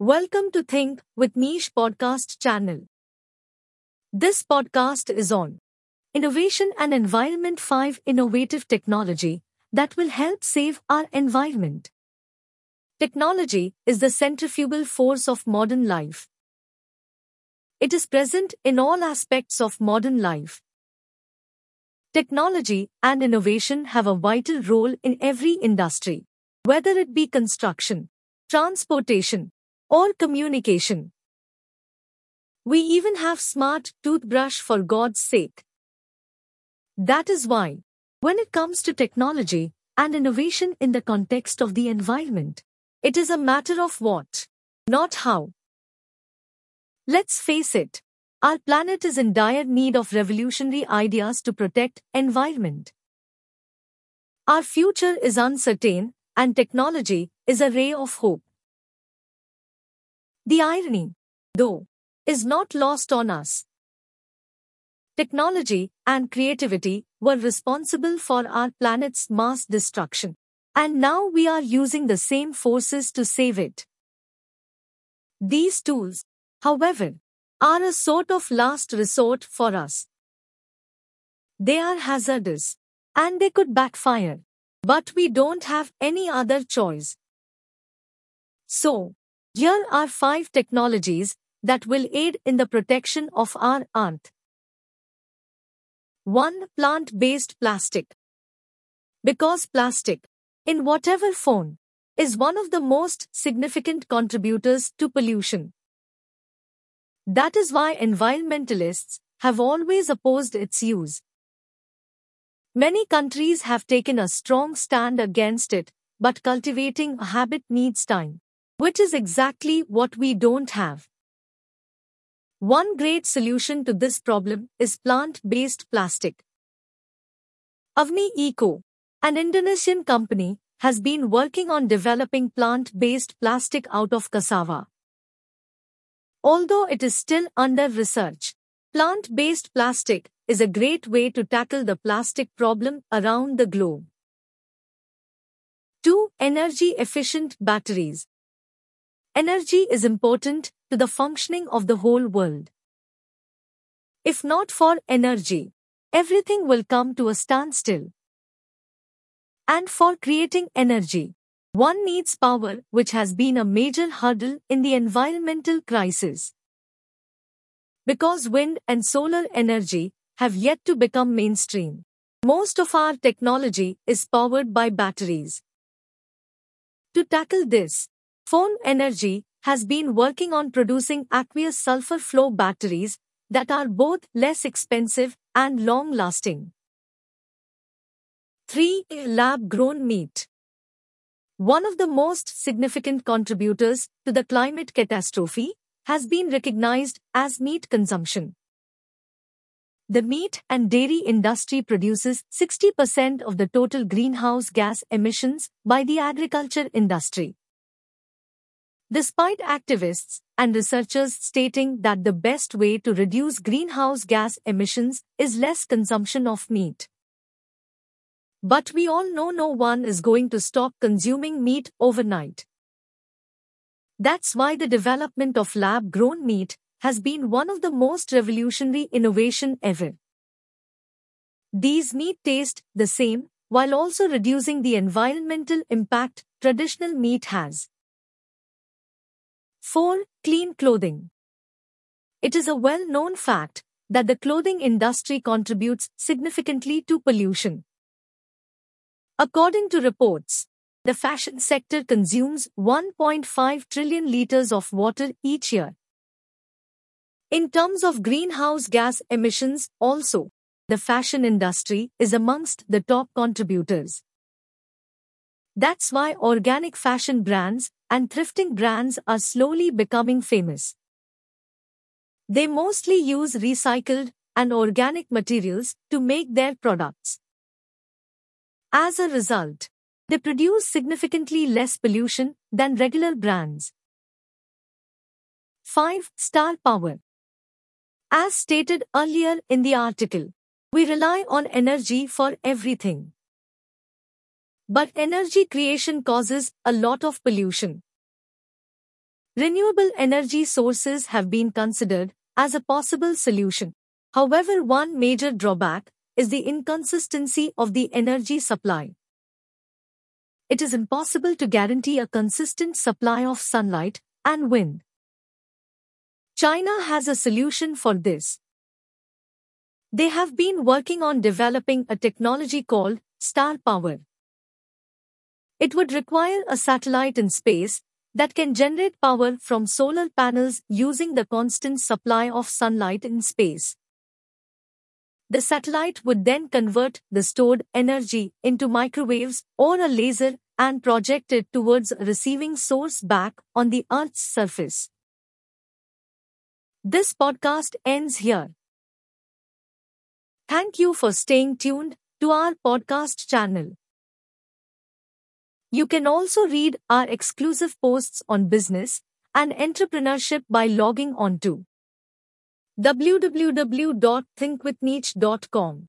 Welcome to Think with Niche podcast channel. This podcast is on innovation and environment 5 innovative technology that will help save our environment. Technology is the centrifugal force of modern life. It is present in all aspects of modern life. Technology and innovation have a vital role in every industry, whether it be construction, transportation, or communication. We even have smart toothbrush for God's sake. That is why, when it comes to technology and innovation in the context of the environment, it is a matter of what, not how. Let's face it, our planet is in dire need of revolutionary ideas to protect environment. Our future is uncertain and technology is a ray of hope. The irony, though, is not lost on us. Technology and creativity were responsible for our planet's mass destruction. And now we are using the same forces to save it. These tools, however, are a sort of last resort for us. They are hazardous, and they could backfire. But we don't have any other choice. So, here are five technologies that will aid in the protection of our earth. 1. Plant-based plastic. Because plastic, in whatever form, is one of the most significant contributors to pollution. That is why environmentalists have always opposed its use. Many countries have taken a strong stand against it, but cultivating a habit needs time. Which is exactly what we don't have. One great solution to this problem is plant-based plastic. Avani Eco, an Indonesian company, has been working on developing plant-based plastic out of cassava. Although it is still under research, plant-based plastic is a great way to tackle the plastic problem around the globe. 2. Energy-efficient batteries. Energy is important to the functioning of the whole world. If not for energy, everything will come to a standstill. And for creating energy, one needs power, which has been a major hurdle in the environmental crisis. Because wind and solar energy have yet to become mainstream, most of our technology is powered by batteries. To tackle this, Form Energy has been working on producing aqueous sulfur flow batteries that are both less expensive and long lasting. 3. Lab grown meat. One of the most significant contributors to the climate catastrophe has been recognized as meat consumption. The meat and dairy industry produces 60% of the total greenhouse gas emissions by the agriculture industry. Despite activists and researchers stating that the best way to reduce greenhouse gas emissions is less consumption of meat. But we all know no one is going to stop consuming meat overnight. That's why the development of lab-grown meat has been one of the most revolutionary innovation ever. These meat taste the same while also reducing the environmental impact traditional meat has. 4. Clean clothing. It is a well-known fact that the clothing industry contributes significantly to pollution. According to reports, the fashion sector consumes 1.5 trillion liters of water each year. In terms of greenhouse gas emissions, also, the fashion industry is amongst the top contributors. That's why organic fashion brands and thrifting brands are slowly becoming famous. They mostly use recycled and organic materials to make their products. As a result, they produce significantly less pollution than regular brands. 5. Star Power As stated earlier in the article, we rely on energy for everything. But energy creation causes a lot of pollution. Renewable energy sources have been considered as a possible solution. However, one major drawback is the inconsistency of the energy supply. It is impossible to guarantee a consistent supply of sunlight and wind. China has a solution for this. They have been working on developing a technology called star power. It would require a satellite in space that can generate power from solar panels using the constant supply of sunlight in space. The satellite would then convert the stored energy into microwaves or a laser and project it towards a receiving source back on the Earth's surface. This podcast ends here. Thank you for staying tuned to our podcast channel. You can also read our exclusive posts on business and entrepreneurship by logging on to www.thinkwithniche.com.